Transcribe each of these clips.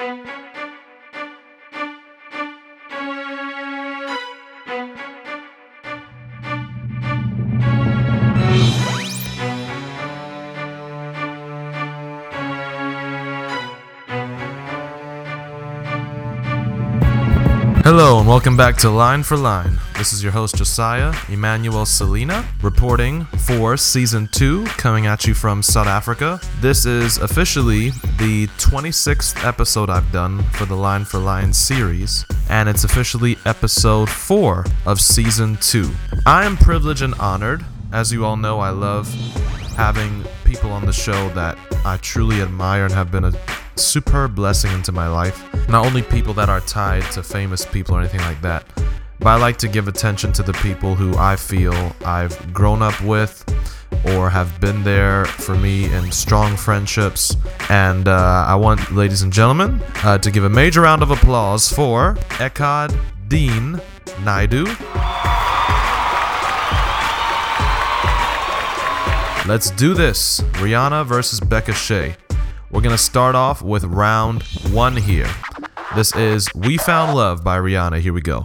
Thank you. Hello and welcome back to Line for Line. This is your host Josiah Emmanuel Selena reporting for season 2 coming at you from South Africa. This is officially the 26th episode I've done for the Line for Line series and it's officially episode 4 of season 2. I am privileged and honored. As you all know, I love having people on the show that I truly admire and have been a superb blessing into my life. Not only people that are tied to famous people or anything like that, but I like to give attention to the people who I feel I've grown up with or have been there for me in strong friendships. And uh, I want, ladies and gentlemen, uh, to give a major round of applause for Eckard Dean Naidoo. Let's do this. Rihanna versus Beckah Shae. We're going to start off with round one here. This is We Found Love by Rihanna. Here we go.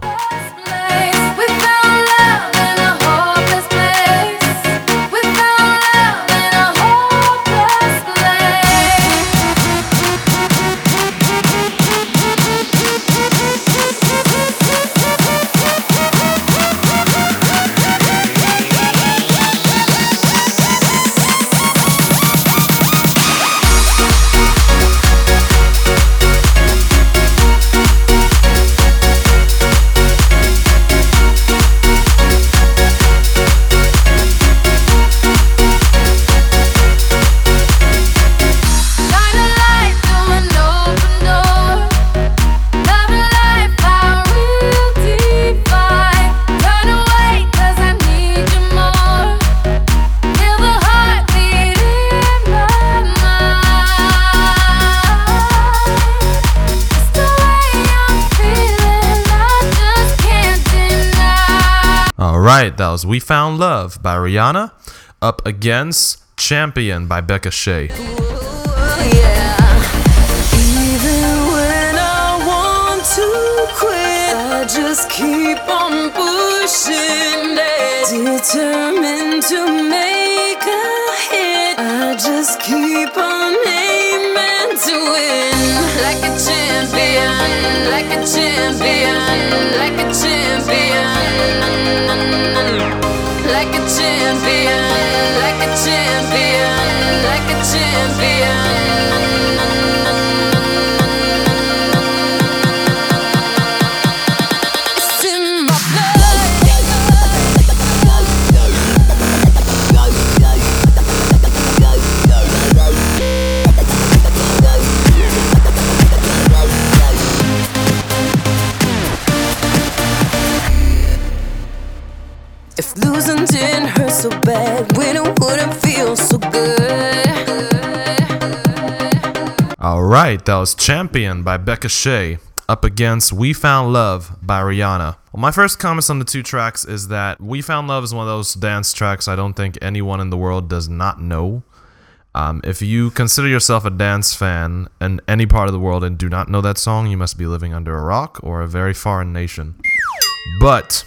All right, that was We Found Love by Rihanna up against Champion by Beckah Shae. just keep on pushing it. Determined to make a hit. I just keep on aiming to win. Like a champion, like a champion, like a champion. All right, that was Champion by Beckah Shae up against We Found Love by Rihanna. Well, my first comments on the two tracks is that We Found Love is one of those dance tracks I don't think anyone in the world does not know. Um, if you consider yourself a dance fan in any part of the world and do not know that song, you must be living under a rock or a very foreign nation. But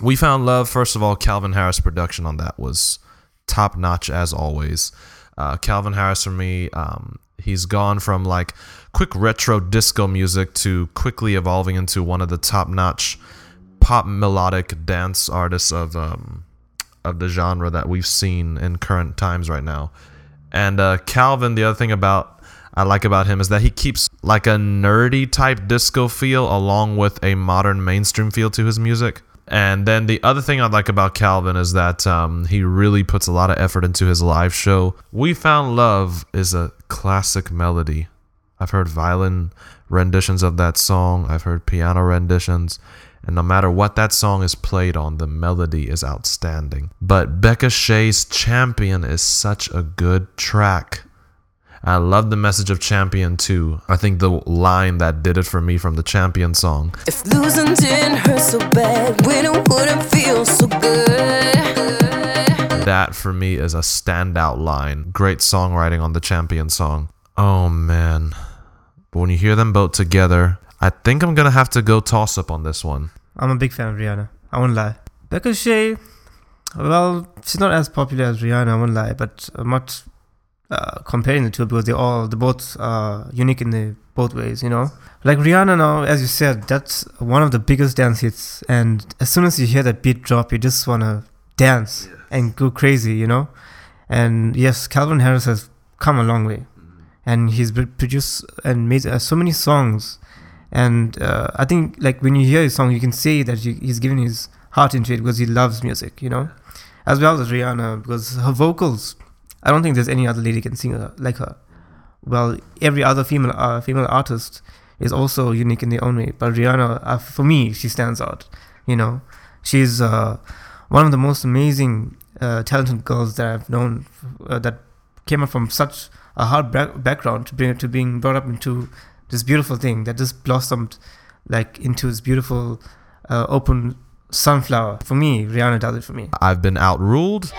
we found love. First of all, Calvin Harris production on that was top notch as always. Uh, Calvin Harris for me, um, he's gone from like quick retro disco music to quickly evolving into one of the top notch pop melodic dance artists of um, of the genre that we've seen in current times right now. And uh, Calvin, the other thing about I like about him is that he keeps like a nerdy type disco feel along with a modern mainstream feel to his music. And then the other thing I like about Calvin is that um, he really puts a lot of effort into his live show. We Found Love is a classic melody. I've heard violin renditions of that song, I've heard piano renditions, and no matter what that song is played on, the melody is outstanding. But Beckah Shae's Champion is such a good track. I love the message of Champion too. I think the line that did it for me from the Champion song If losing didn't hurt so bad, winning wouldn't feel so good. that for me is a standout line. Great songwriting on the Champion song. Oh man. But when when you hear them both together, I think I'm gonna have to go toss up on this one. I'm a big fan of Rihanna. I won't lie. Beckah Shae, well, she's not as popular as Rihanna. I won't lie, but I'm not uh, comparing the two because they all, they both are unique in the both ways. You know, like Rihanna now, as you said, that's one of the biggest dance hits, and as soon as you hear that beat drop, you just wanna dance and go crazy. You know, and yes, Calvin Harris has come a long way, and he's produced and made uh, so many songs and uh, I think like when you hear his song, you can see that he, he's giving his heart into it because he loves music, you know, as well as Rihanna because her vocals. I don't think there's any other lady can sing like her. Well, every other female uh, female artist is also unique in their own way, but Rihanna, uh, for me, she stands out. You know, she's uh, one of the most amazing, uh, talented girls that I've known uh, that came up from such a hard bra- background to bring to being brought up into this beautiful thing that just blossomed like into this beautiful uh, open sunflower. For me, Rihanna does it for me. I've been outruled.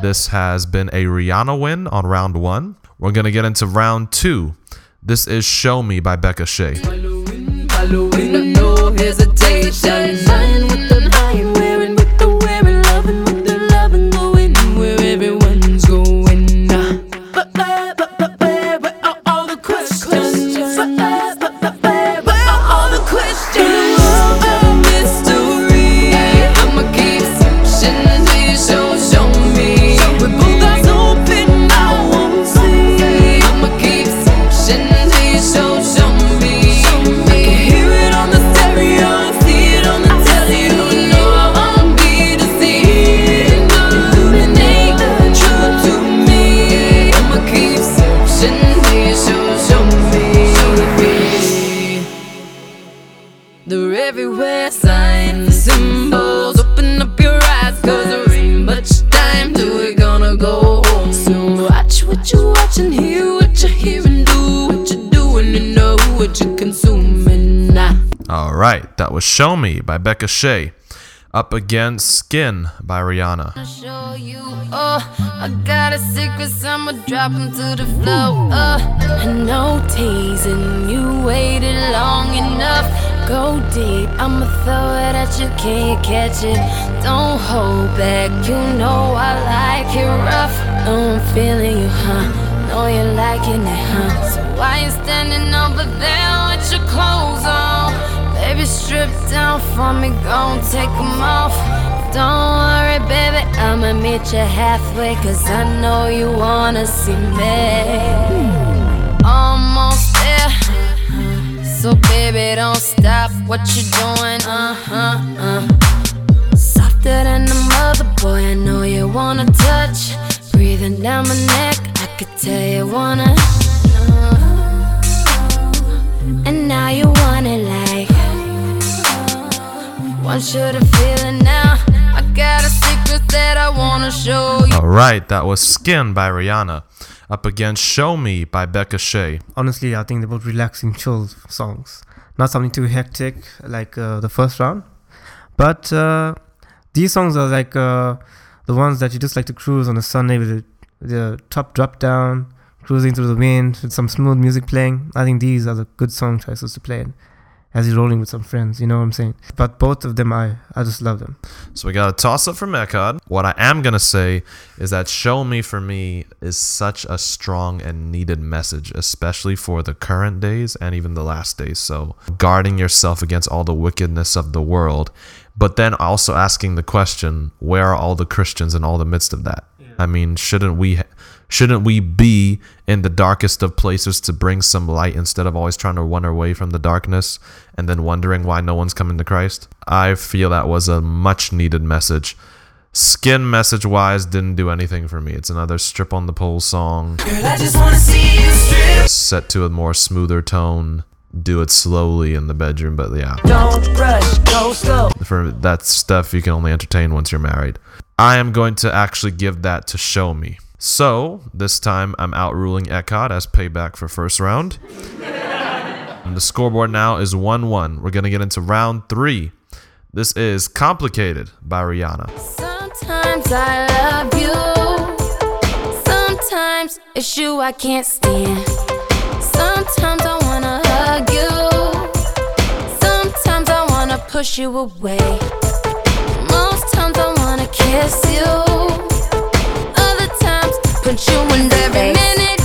This has been a Rihanna win on round one. We're gonna get into round two. This is Show Me by Beckah Shae. No right, that was Show Me by Beckah Shae. Up against Skin by Rihanna. Show you, oh, I got a secret, so I'ma drop 'em to the floor, uh, no teasing, you waited long enough, go deep, I'ma throw it at you, can't catch it, don't hold back, you know I like it rough, I'm feeling you, huh, know you're liking it, huh, so why you standing over there with your clothes on, baby, strip down for me, gon' take 'em off, don't worry, baby, I'ma meet you halfway, cause I know you wanna see me. Almost there. So, baby, don't stop what you're doing. Uh huh, uh. Softer than a mother, boy, I know you wanna touch. Breathing down my neck, I could tell you wanna. Want you to feel it now. I got a secret that I wanna show you. All right, that was Skin by Rihanna. Up against Show Me by Beckah Shae. Honestly, I think they're both relaxing, chill songs. Not something too hectic like uh, the first round. But uh, these songs are like uh, the ones that you just like to cruise on a Sunday with the, the top drop down, cruising through the wind with some smooth music playing. I think these are the good song choices to play in as you're rolling with some friends. You know what I'm saying? But both of them, I I just love them. So we got a toss up from Eckard. What I am going to say is that Show Me for me is such a strong and needed message, especially for the current days and even the last days. So guarding yourself against all the wickedness of the world, but then also asking the question, where are all the Christians in all the midst of that? I mean, shouldn't we shouldn't we be in the darkest of places to bring some light instead of always trying to run away from the darkness and then wondering why no one's coming to Christ? I feel that was a much needed message. Skin message wise didn't do anything for me. It's another strip on the pole song Girl, I just wanna see you strip. set to a more smoother tone. Do it slowly in the bedroom, but yeah. Don't rush, go slow. for that stuff you can only entertain once you're married. I am going to actually give that to Show Me. So, this time I'm outruling Eckard as payback for first round. and the scoreboard now is 1 1. We're going to get into round 3. This is Complicated by Rihanna. Sometimes I love you. Sometimes it's you I can't stand. Sometimes I wanna hug you. Sometimes I wanna push you away. Most times I wanna kiss you. Put you in every minute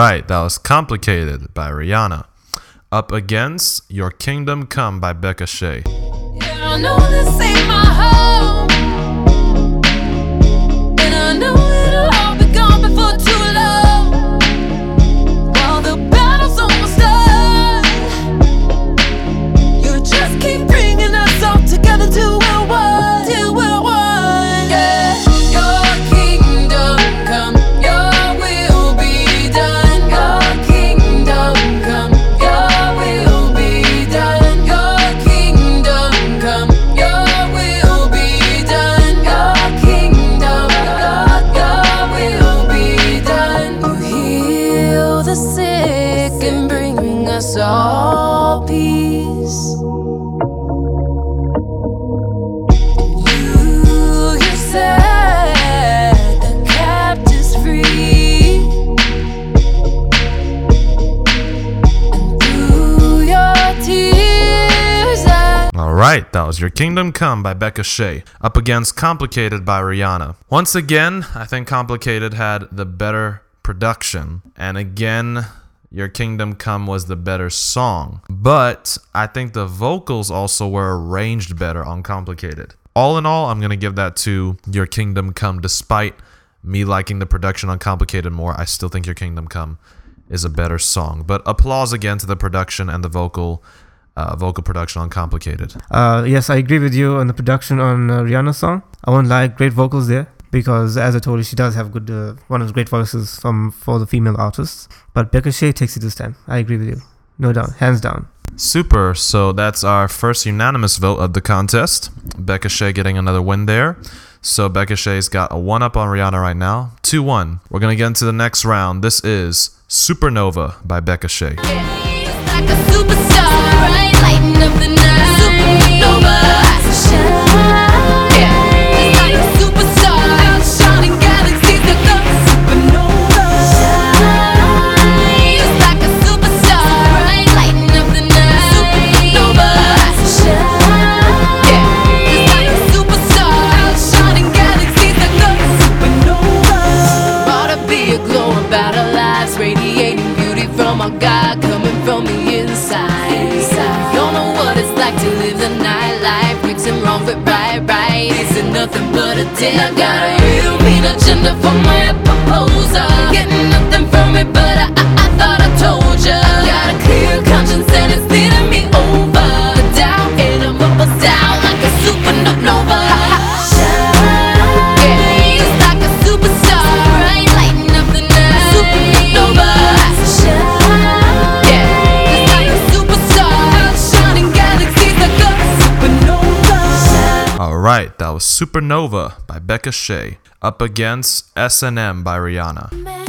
right, that was Complicated by Rihanna. Up against Your Kingdom Come by Beckah Shae. Yeah, I All right, that was Your Kingdom Come by Beckah Shae. Up against Complicated by Rihanna. Once again, I think Complicated had the better production. And again, Your Kingdom Come was the better song. But I think the vocals also were arranged better on Complicated. All in all, I'm going to give that to Your Kingdom Come. Despite me liking the production on Complicated more, I still think Your Kingdom Come is a better song. But applause again to the production and the vocal. Uh, vocal production on Complicated. Uh, yes, I agree with you on the production on uh, Rihanna's song. I won't lie, great vocals there because, as I told you, she does have good uh, one of the great voices from for the female artists. But Beckah Shae takes it this time. I agree with you, no doubt, hands down. Super. So that's our first unanimous vote of the contest. Beckah Shae getting another win there. So Beckah Shae's got a one up on Rihanna right now. 2 1. We're going to get into the next round. This is Supernova by Beckah Shae. Like nothing but a day. I got a real mean agenda for my proposal. Getting nothing right, that was Supernova by Beckah Shae. Up against S&M by Rihanna.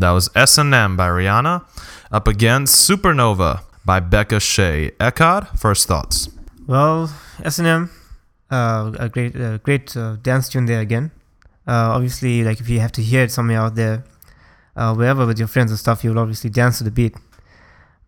That was S&M by Rihanna up against Supernova by Beckah Shae. Eckard, first thoughts. Well, S&M, uh, a great, uh, great uh, dance tune there again. Uh, obviously, like if you have to hear it somewhere out there, uh, wherever with your friends and stuff, you'll obviously dance to the beat.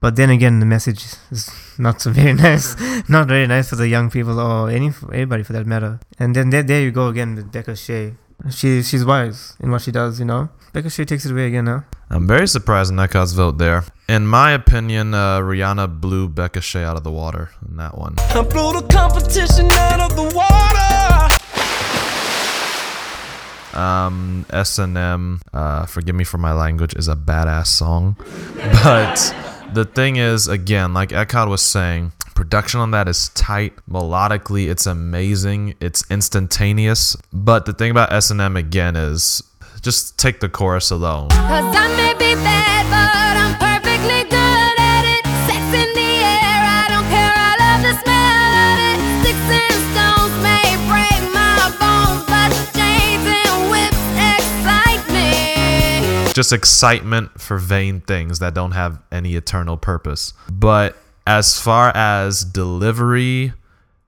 But then again, the message is not so very nice. not very nice for the young people or any anybody for that matter. And then there, there you go again with Beckah Shae. She she's wise in what she does, you know. Beckah Shae takes it away again now. I'm very surprised in Eckard's vote there. In my opinion, uh, Rihanna blew Beckah Shae out of the water in that one. I blew the competition out of the water. Um, S&M, uh, forgive me for my language, is a badass song. But the thing is, again, like Eckard was saying, production on that is tight. Melodically, it's amazing. It's instantaneous. But the thing about S&M, again, is just take the chorus alone. Cause I may be bad, but I'm perfectly good at it. Sex in the air, I don't care, I love the smell of it. Sticks and stones may break my bones, but chains and whips excite me. just excitement for vain things that don't have any eternal purpose. But as far as delivery,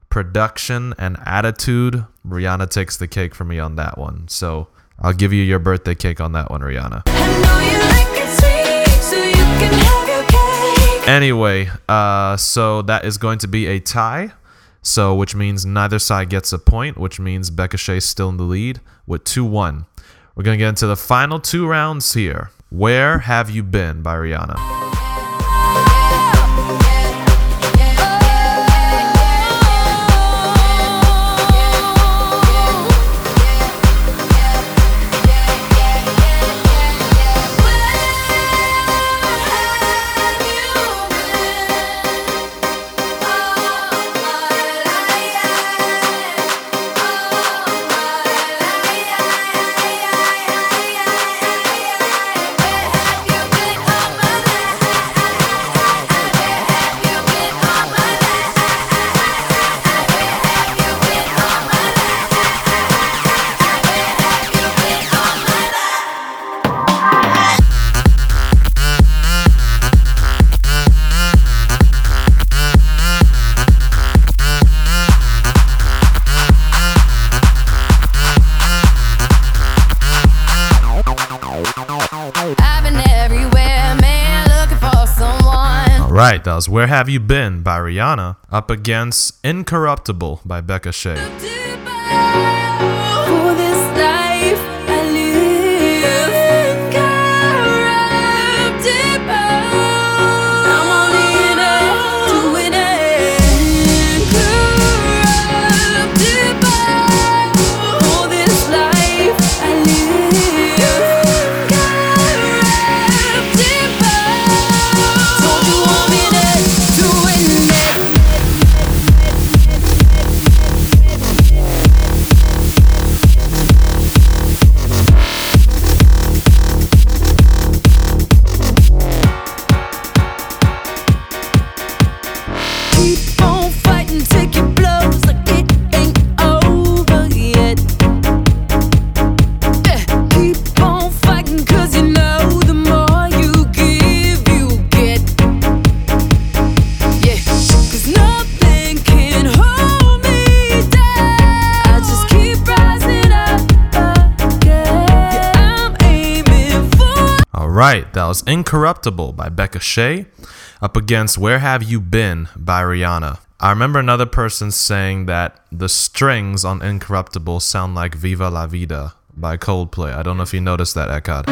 production, and attitude, Rihanna takes the cake for me on that one. So I'll give you your birthday cake on that one, Rihanna. I know you like it sweet, so you can have your cake. Anyway, uh, so that is going to be a tie. So, which means neither side gets a point, which means Beckah Shae's still in the lead with 2 1. We're going to get into the final two rounds here. Where Have You Been by Rihanna? Where Have You Been by Rihanna up against Incorruptible by Beckah Shae. Right, that was Incorruptible by Beckah Shae up against Where Have You Been by Rihanna. I remember another person saying that the strings on Incorruptible sound like Viva La Vida by Coldplay. I don't know if you noticed that, Eckard.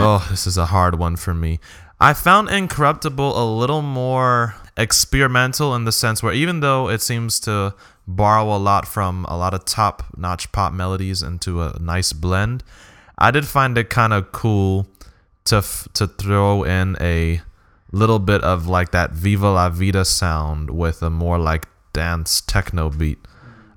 Oh, this is a hard one for me. I found Incorruptible a little more experimental in the sense where even though it seems to borrow a lot from a lot of top notch pop melodies into a nice blend, I did find it kind of cool to f- to throw in a little bit of like that Viva La Vida sound with a more like dance techno beat.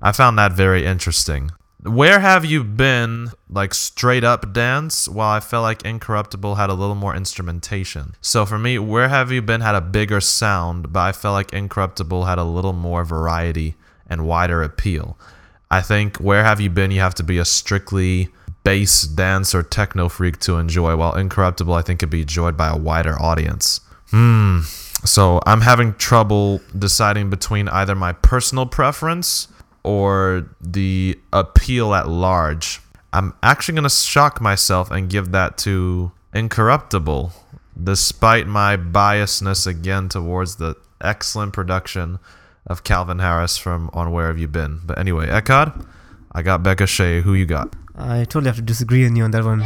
I found that very interesting. Where have you been like straight up dance while I felt like Incorruptible had a little more instrumentation. So for me, Where Have You Been had a bigger sound, but I felt like Incorruptible had a little more variety and wider appeal. I think Where Have You Been, you have to be a strictly bass, dance, or techno freak to enjoy, while Incorruptible, I think, could be enjoyed by a wider audience. Hmm. So I'm having trouble deciding between either my personal preference or the appeal at large. I'm actually going to shock myself and give that to Incorruptible, despite my biasness again towards the excellent production of Calvin Harris from On Where Have You Been. But anyway, Eckard, I got Beckah Shae. Who you got? I totally have to disagree with you on that one.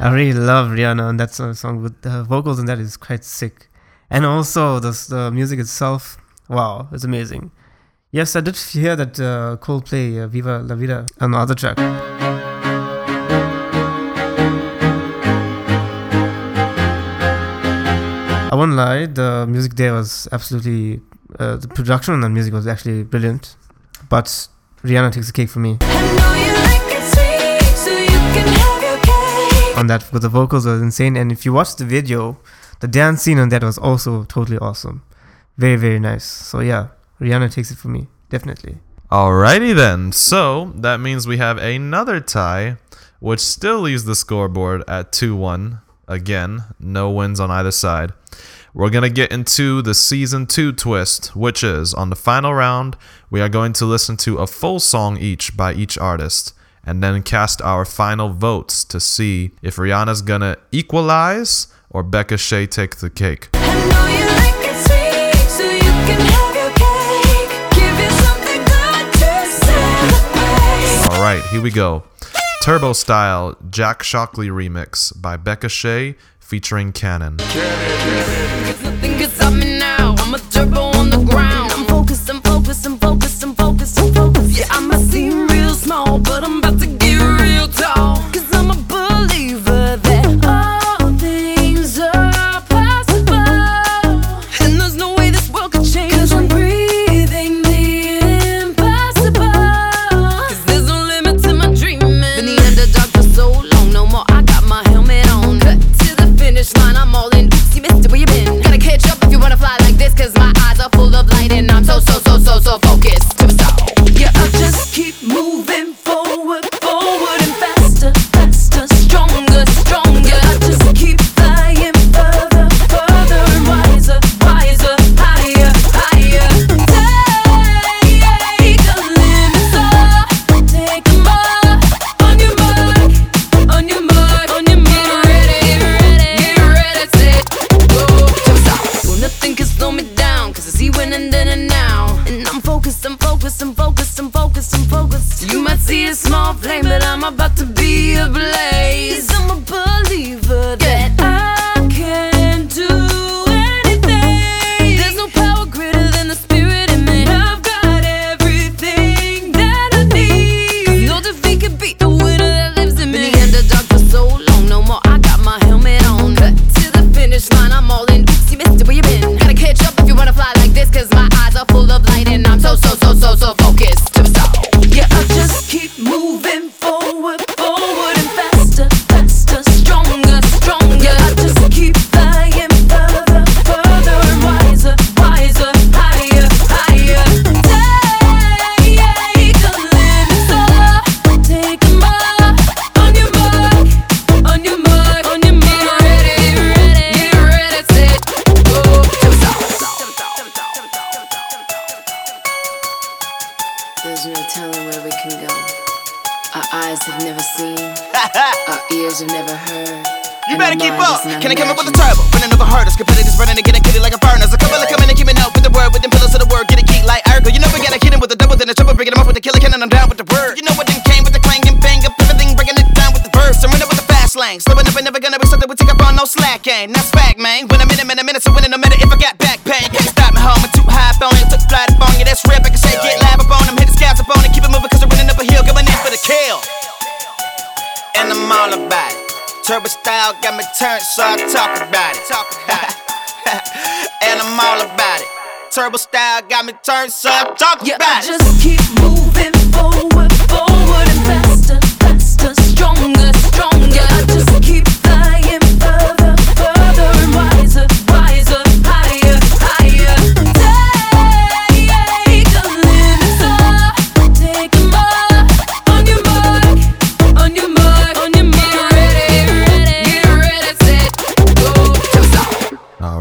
I really love Rihanna, and that song with the vocals, and that is quite sick. And also the the music itself, wow, it's amazing. Yes, I did hear that uh, Coldplay, uh, Viva La Vida, on the other track. I won't lie, the music there was absolutely, uh, the production on the music was actually brilliant. But Rihanna takes the cake for me. I know you like sweet, so you can have your cake. on that because the vocals was insane. And if you watch the video, the dance scene on that was also totally awesome. Very, very nice. So yeah, Rihanna takes it for me. Definitely. Alrighty then. So that means we have another tie, which still leaves the scoreboard at 2 1. Again, no wins on either side. We're going to get into the season 2 twist, which is on the final round, we are going to listen to a full song each by each artist and then cast our final votes to see if Rihanna's going to equalize or Beckah Shae take the cake. I know you like it sweet, so you can have your cake. Give you something good to celebrate. All right, here we go. Turbo Style Jack Shockley remix by Beckah Shae featuring Canon. Flight up on you. That's rip, I can say get live up on them, hit the scouts up on it, keep it moving 'cause we're running up a hill, going in for the kill and I'm all about it. Turbo style got me turned, so I talk about it. Talk about it. and I'm all about it. Turbo style got me turned, so I talk Yeah, about I it. just keep moving forward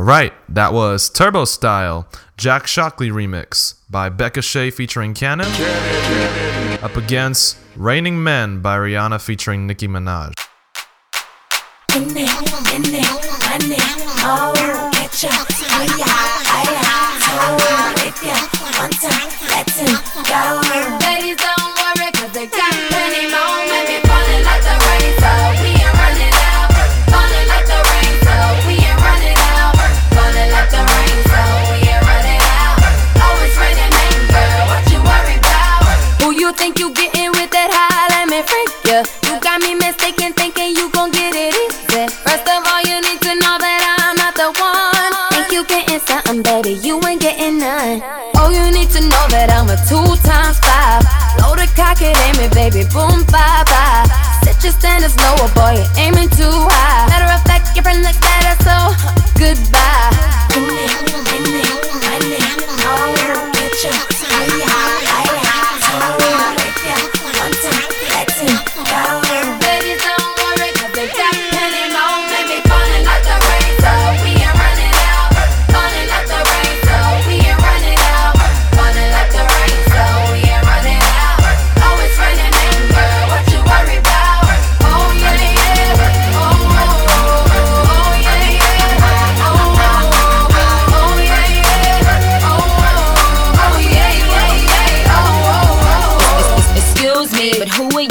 right, that was Turbo Style, Jack Shockley remix by Beckah Shae featuring Canon, up against Raining Men by Rihanna featuring Nicki Minaj. Ladies, don't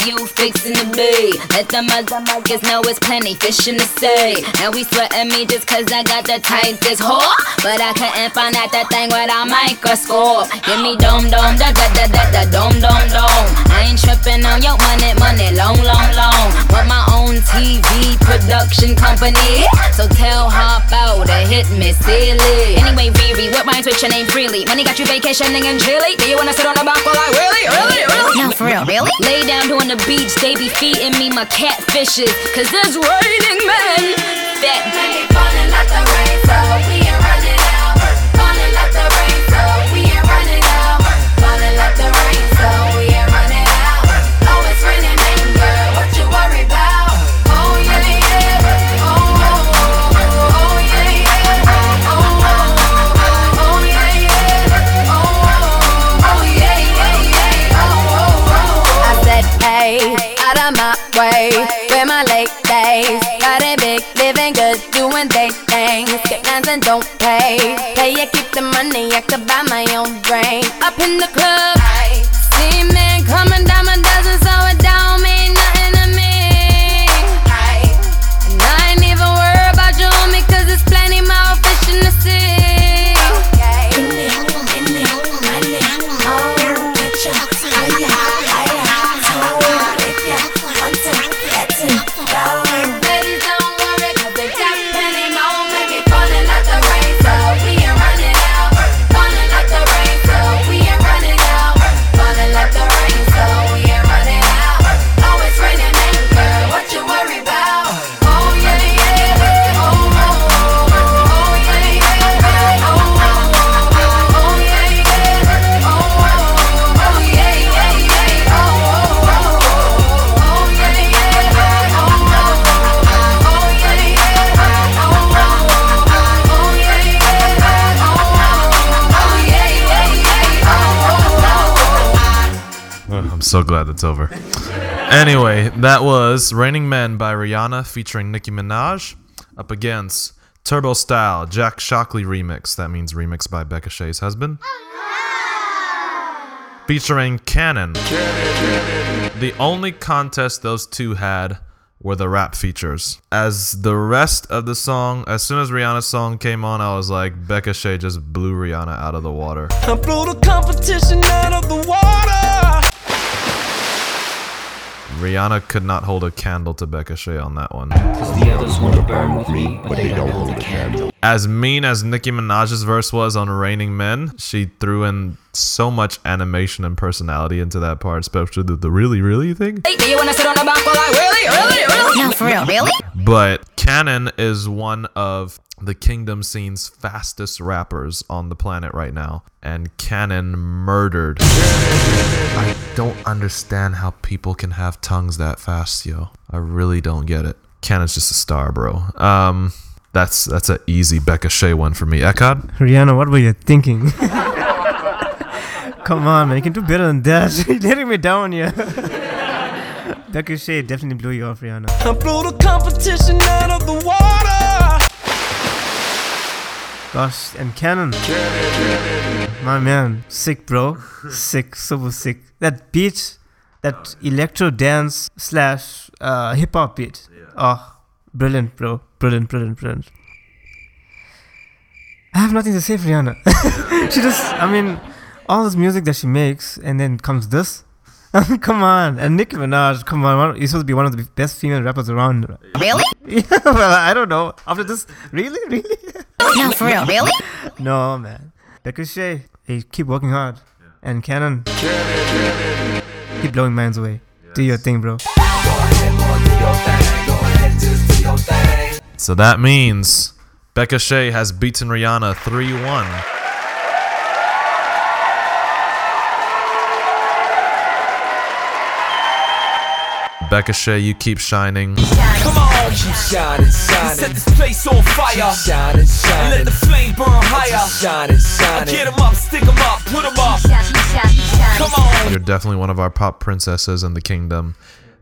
you fixing to be? Let the motherfuckers know it's plenty fish in the sea. And we sweating me just cause I got the tightest whore. But I couldn't find out that thing without microscope. Give me dome dome da da da da da dome dome dome. I ain't tripping on your money money long long long. Want my own TV production company. So tell Hop out to hit me silly. Anyway, Riri, what rhymes with your name freely? Money got you vacationing in Chile. Do you wanna sit on the back while I really, really, really? No, for real, really? Lay down on the beach, they be feeding me my catfishes. Cause there's raining men. Maybe falling like the rain, don't pay. Pay keep the money, I could buy my own brain. Up in the club, so glad that's over. Anyway, that was Raining Men by Rihanna featuring Nicki Minaj up against Turbo Style, Jack Shockley remix. That means remix by Beckah Shae's husband. Featuring Canon. The only contest those two had were the rap features. As the rest of the song, as soon as Rihanna's song came on, I was like, Beckah Shae just blew Rihanna out of the water. I blew the competition out of the water. Rihanna could not hold a candle to Beckah Shae on that one. Because The others want to burn with me, but they don't hold a candle. As mean as Nicki Minaj's verse was on Raining Men, she threw in so much animation and personality into that part, especially the, the really, really thing. Hey, do you wanna sit on the back while really, really, really? No, for real, really? But Canon is one of the Kingdom scene's fastest rappers on the planet right now. And Canon murdered. I don't understand how people can have tongues that fast, yo. I really don't get it. Canon's just a star, bro. Um, That's that's an easy Beckah Shae one for me. Eckard? Rihanna, what were you thinking? Come on, man. You can do better than that. You're letting me down here. Beckah Shae definitely blew you off, Rihanna. I blew the competition out of the water. Gosh, and Canon. My man. Sick, bro. sick, super sick. That beat, that electro dance slash uh, hip hop beat. Oh, brilliant, bro. Brilliant, brilliant, brilliant. I have nothing to say for Rihanna. she just, I mean, all this music that she makes, and then comes this. come on. And Nicki Minaj, come on, you're supposed to be one of the best female rappers around. Really? Yeah, well, I don't know. After this, really? Really? No, for real. Really? no, man. Beckah Shae, hey, keep working hard. And Canon, keep blowing minds away. Do your thing, bro. So that means Beckah Shae has beaten Rihanna 3 1. Beckah Shae, you keep shining. Come on, keep shining, shining. Set this place on fire. shining, shining. Let the flame burn higher. Shining, shining. Get 'em up, stick 'em up, put 'em up. Come on. You're definitely one of our pop princesses in the kingdom.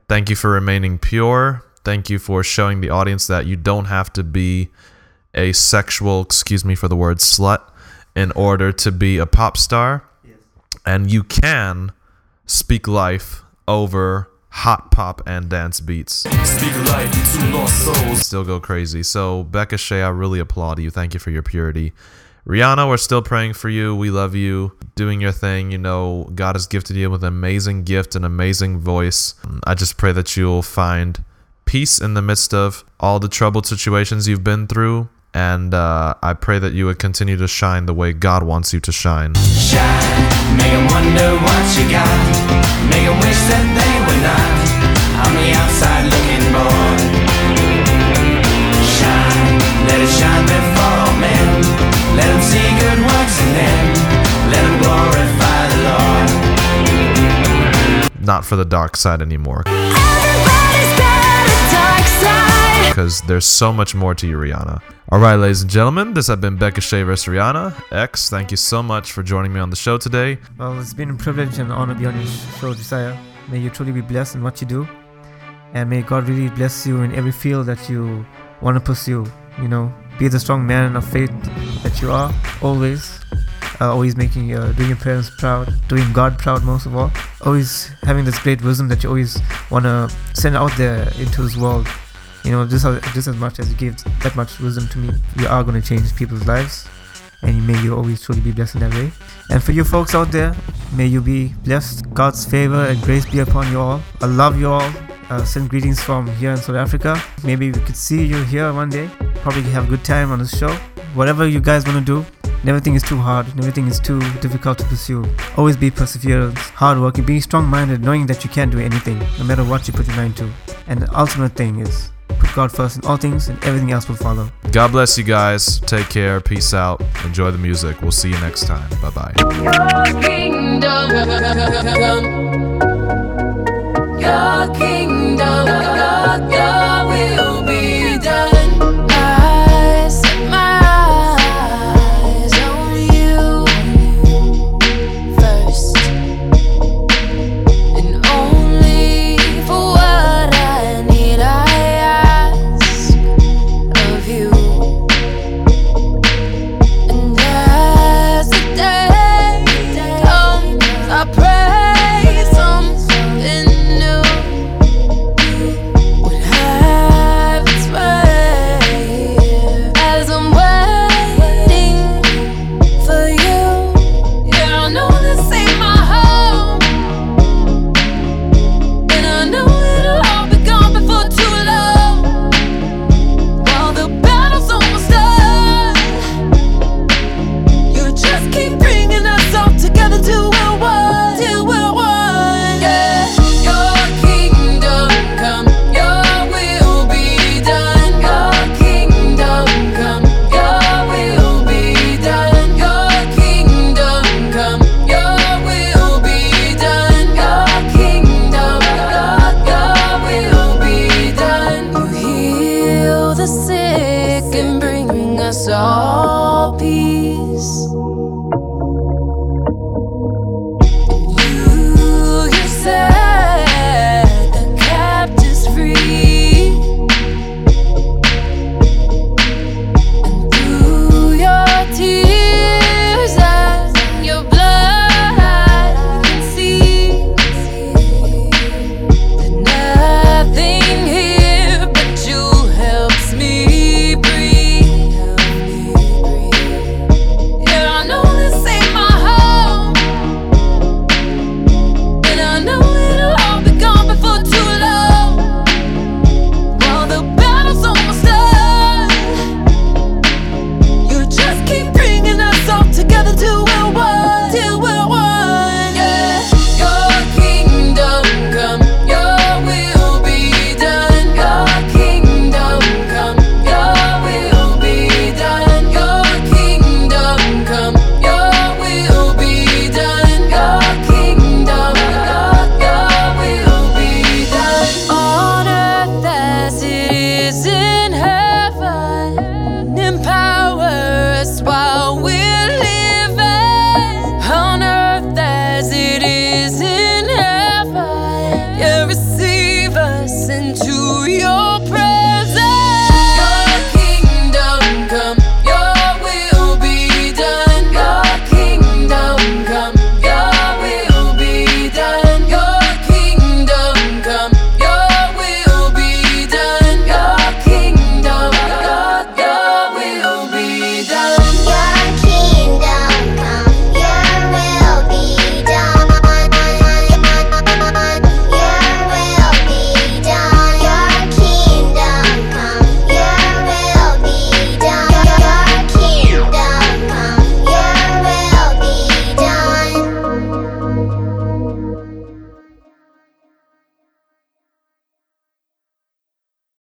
Thank you for remaining pure. Thank you for showing the audience that you don't have to be a sexual, excuse me for the word, slut in order to be a pop star. Yes. And you can speak life over hot pop and dance beats. Speak life to lost souls. Still go crazy. So, Beckah Shae, I really applaud you. Thank you for your purity. Rihanna, we're still praying for you. We love you. Doing your thing. You know, God has gifted you with an amazing gift, an amazing voice. I just pray that you'll find peace in the midst of all the troubled situations you've been through. And uh, I pray that you would continue to shine the way God wants you to shine. Shine, make 'em wonder what you got. Make 'em wish that they were not on the outside looking boy. Shine, let it shine before all men. Let 'em see good works and then let 'em glorify the Lord. Not for the dark side anymore. Everybody's because there's so much more to you, Rihanna. All right, ladies and gentlemen, this has been Beckah Shae vs. Rihanna. X, thank you so much for joining me on the show today. Well, it's been a privilege and honor to be on your show, Josiah. May you truly be blessed in what you do. And may God really bless you in every field that you want to pursue. You know, be the strong man of faith that you are, always. Uh, always making, uh, doing your parents proud, doing God proud most of all. Always having this great wisdom that you always want to send out there into this world. You know, just, as- just as much as you give that much wisdom to me, you are going to change people's lives. And may you always truly be blessed in that way. And for you folks out there, may you be blessed. God's favor and grace be upon you all. I love you all. Uh, send greetings from here in South Africa. Maybe we could see you here one day. Probably have a good time on this show. Whatever you guys want to do, never think is too hard. Never think is too difficult to pursue. Always be perseverance, hardworking, be strong-minded, knowing that you can do anything, no matter what you put your mind to. And the ultimate thing is put God first in all things, and everything else will follow. God bless you guys. Take care. Peace out. Enjoy the music. We'll see you next time. Bye bye. Your kingdom, your kingdom, your, your